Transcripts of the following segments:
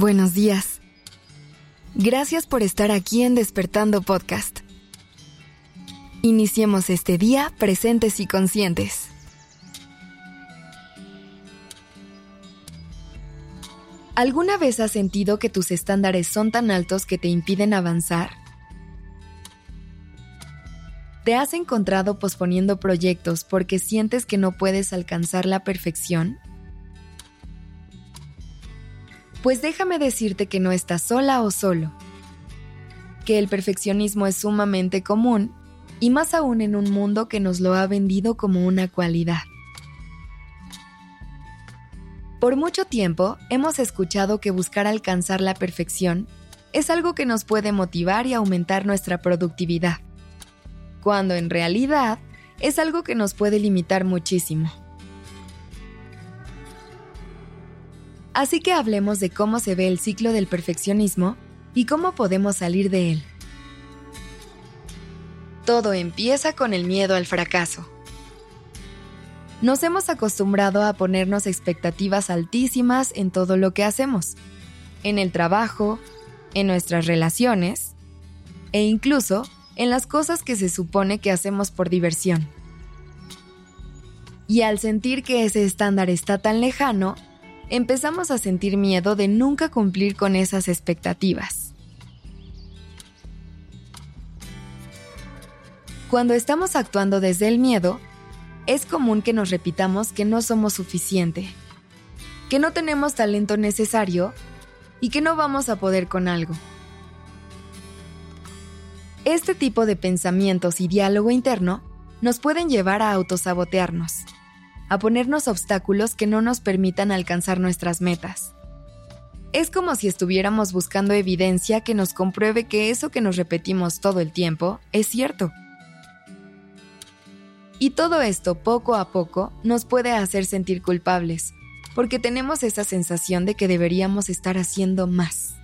Buenos días. Gracias por estar aquí en Despertando Podcast. Iniciemos este día presentes y conscientes. ¿Alguna vez has sentido que tus estándares son tan altos que te impiden avanzar? ¿Te has encontrado posponiendo proyectos porque sientes que no puedes alcanzar la perfección? Pues déjame decirte que no estás sola o solo, que el perfeccionismo es sumamente común y más aún en un mundo que nos lo ha vendido como una cualidad. Por mucho tiempo hemos escuchado que buscar alcanzar la perfección es algo que nos puede motivar y aumentar nuestra productividad, cuando en realidad es algo que nos puede limitar muchísimo. Así que hablemos de cómo se ve el ciclo del perfeccionismo y cómo podemos salir de él. Todo empieza con el miedo al fracaso. Nos hemos acostumbrado a ponernos expectativas altísimas en todo lo que hacemos, en el trabajo, en nuestras relaciones e incluso en las cosas que se supone que hacemos por diversión. Y al sentir que ese estándar está tan lejano, empezamos a sentir miedo de nunca cumplir con esas expectativas. Cuando estamos actuando desde el miedo, es común que nos repitamos que no somos suficiente, que no tenemos talento necesario y que no vamos a poder con algo. Este tipo de pensamientos y diálogo interno nos pueden llevar a autosabotearnos, a ponernos obstáculos que no nos permitan alcanzar nuestras metas. Es como si estuviéramos buscando evidencia que nos compruebe que eso que nos repetimos todo el tiempo es cierto. Y todo esto poco a poco nos puede hacer sentir culpables, porque tenemos esa sensación de que deberíamos estar haciendo más.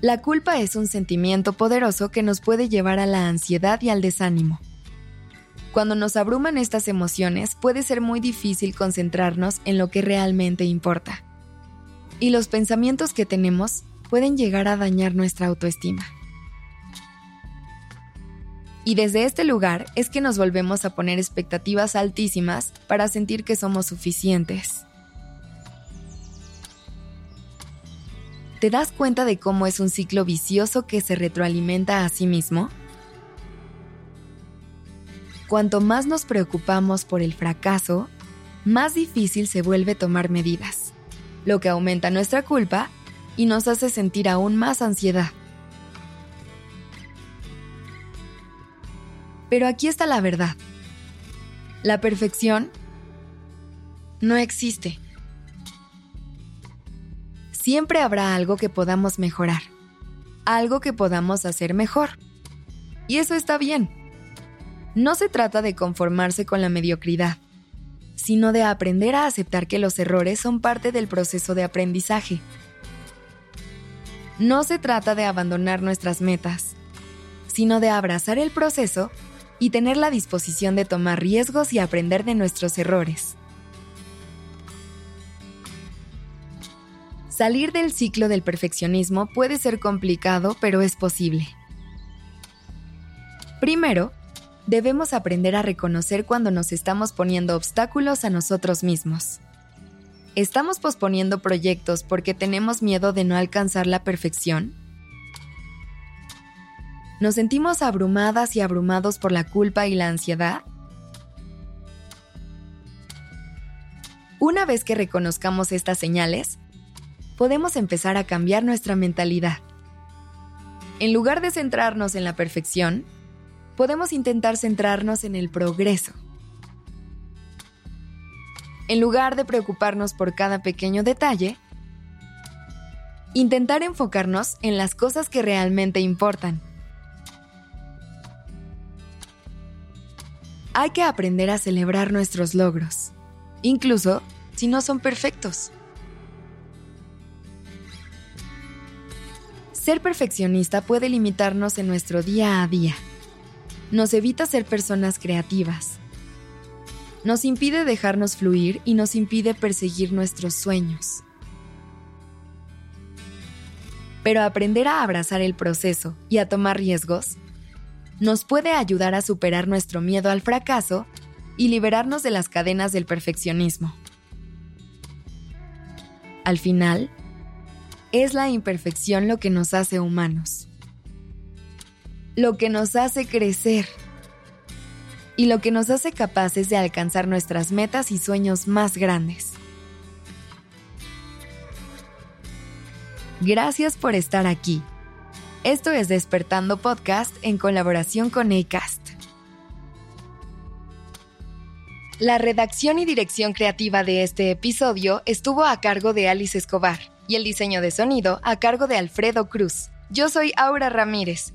La culpa es un sentimiento poderoso que nos puede llevar a la ansiedad y al desánimo. Cuando nos abruman estas emociones puede ser muy difícil concentrarnos en lo que realmente importa. Y los pensamientos que tenemos pueden llegar a dañar nuestra autoestima. Y desde este lugar es que nos volvemos a poner expectativas altísimas para sentir que somos suficientes. ¿Te das cuenta de cómo es un ciclo vicioso que se retroalimenta a sí mismo? Cuanto más nos preocupamos por el fracaso, más difícil se vuelve tomar medidas, lo que aumenta nuestra culpa y nos hace sentir aún más ansiedad. Pero aquí está la verdad. La perfección no existe. Siempre habrá algo que podamos mejorar, algo que podamos hacer mejor. Y eso está bien. No se trata de conformarse con la mediocridad, sino de aprender a aceptar que los errores son parte del proceso de aprendizaje. No se trata de abandonar nuestras metas, sino de abrazar el proceso y tener la disposición de tomar riesgos y aprender de nuestros errores. Salir del ciclo del perfeccionismo puede ser complicado, pero es posible. Primero, debemos aprender a reconocer cuando nos estamos poniendo obstáculos a nosotros mismos. ¿Estamos posponiendo proyectos porque tenemos miedo de no alcanzar la perfección? ¿Nos sentimos abrumadas y abrumados por la culpa y la ansiedad? Una vez que reconozcamos estas señales, podemos empezar a cambiar nuestra mentalidad. En lugar de centrarnos en la perfección, podemos intentar centrarnos en el progreso. En lugar de preocuparnos por cada pequeño detalle, intentar enfocarnos en las cosas que realmente importan hay que aprender a celebrar nuestros logros, incluso si no son perfectos. Ser perfeccionista puede limitarnos en nuestro día a día. Nos evita ser personas creativas. Nos impide dejarnos fluir y nos impide perseguir nuestros sueños. Pero aprender a abrazar el proceso y a tomar riesgos nos puede ayudar a superar nuestro miedo al fracaso y liberarnos de las cadenas del perfeccionismo. Al final, es la imperfección lo que nos hace humanos, lo que nos hace crecer y lo que nos hace capaces de alcanzar nuestras metas y sueños más grandes. Gracias por estar aquí. Esto es Despertando Podcast en colaboración con ACAST. La redacción y dirección creativa de este episodio estuvo a cargo de Alice Escobar y el diseño de sonido a cargo de Alfredo Cruz. Yo soy Aura Ramírez.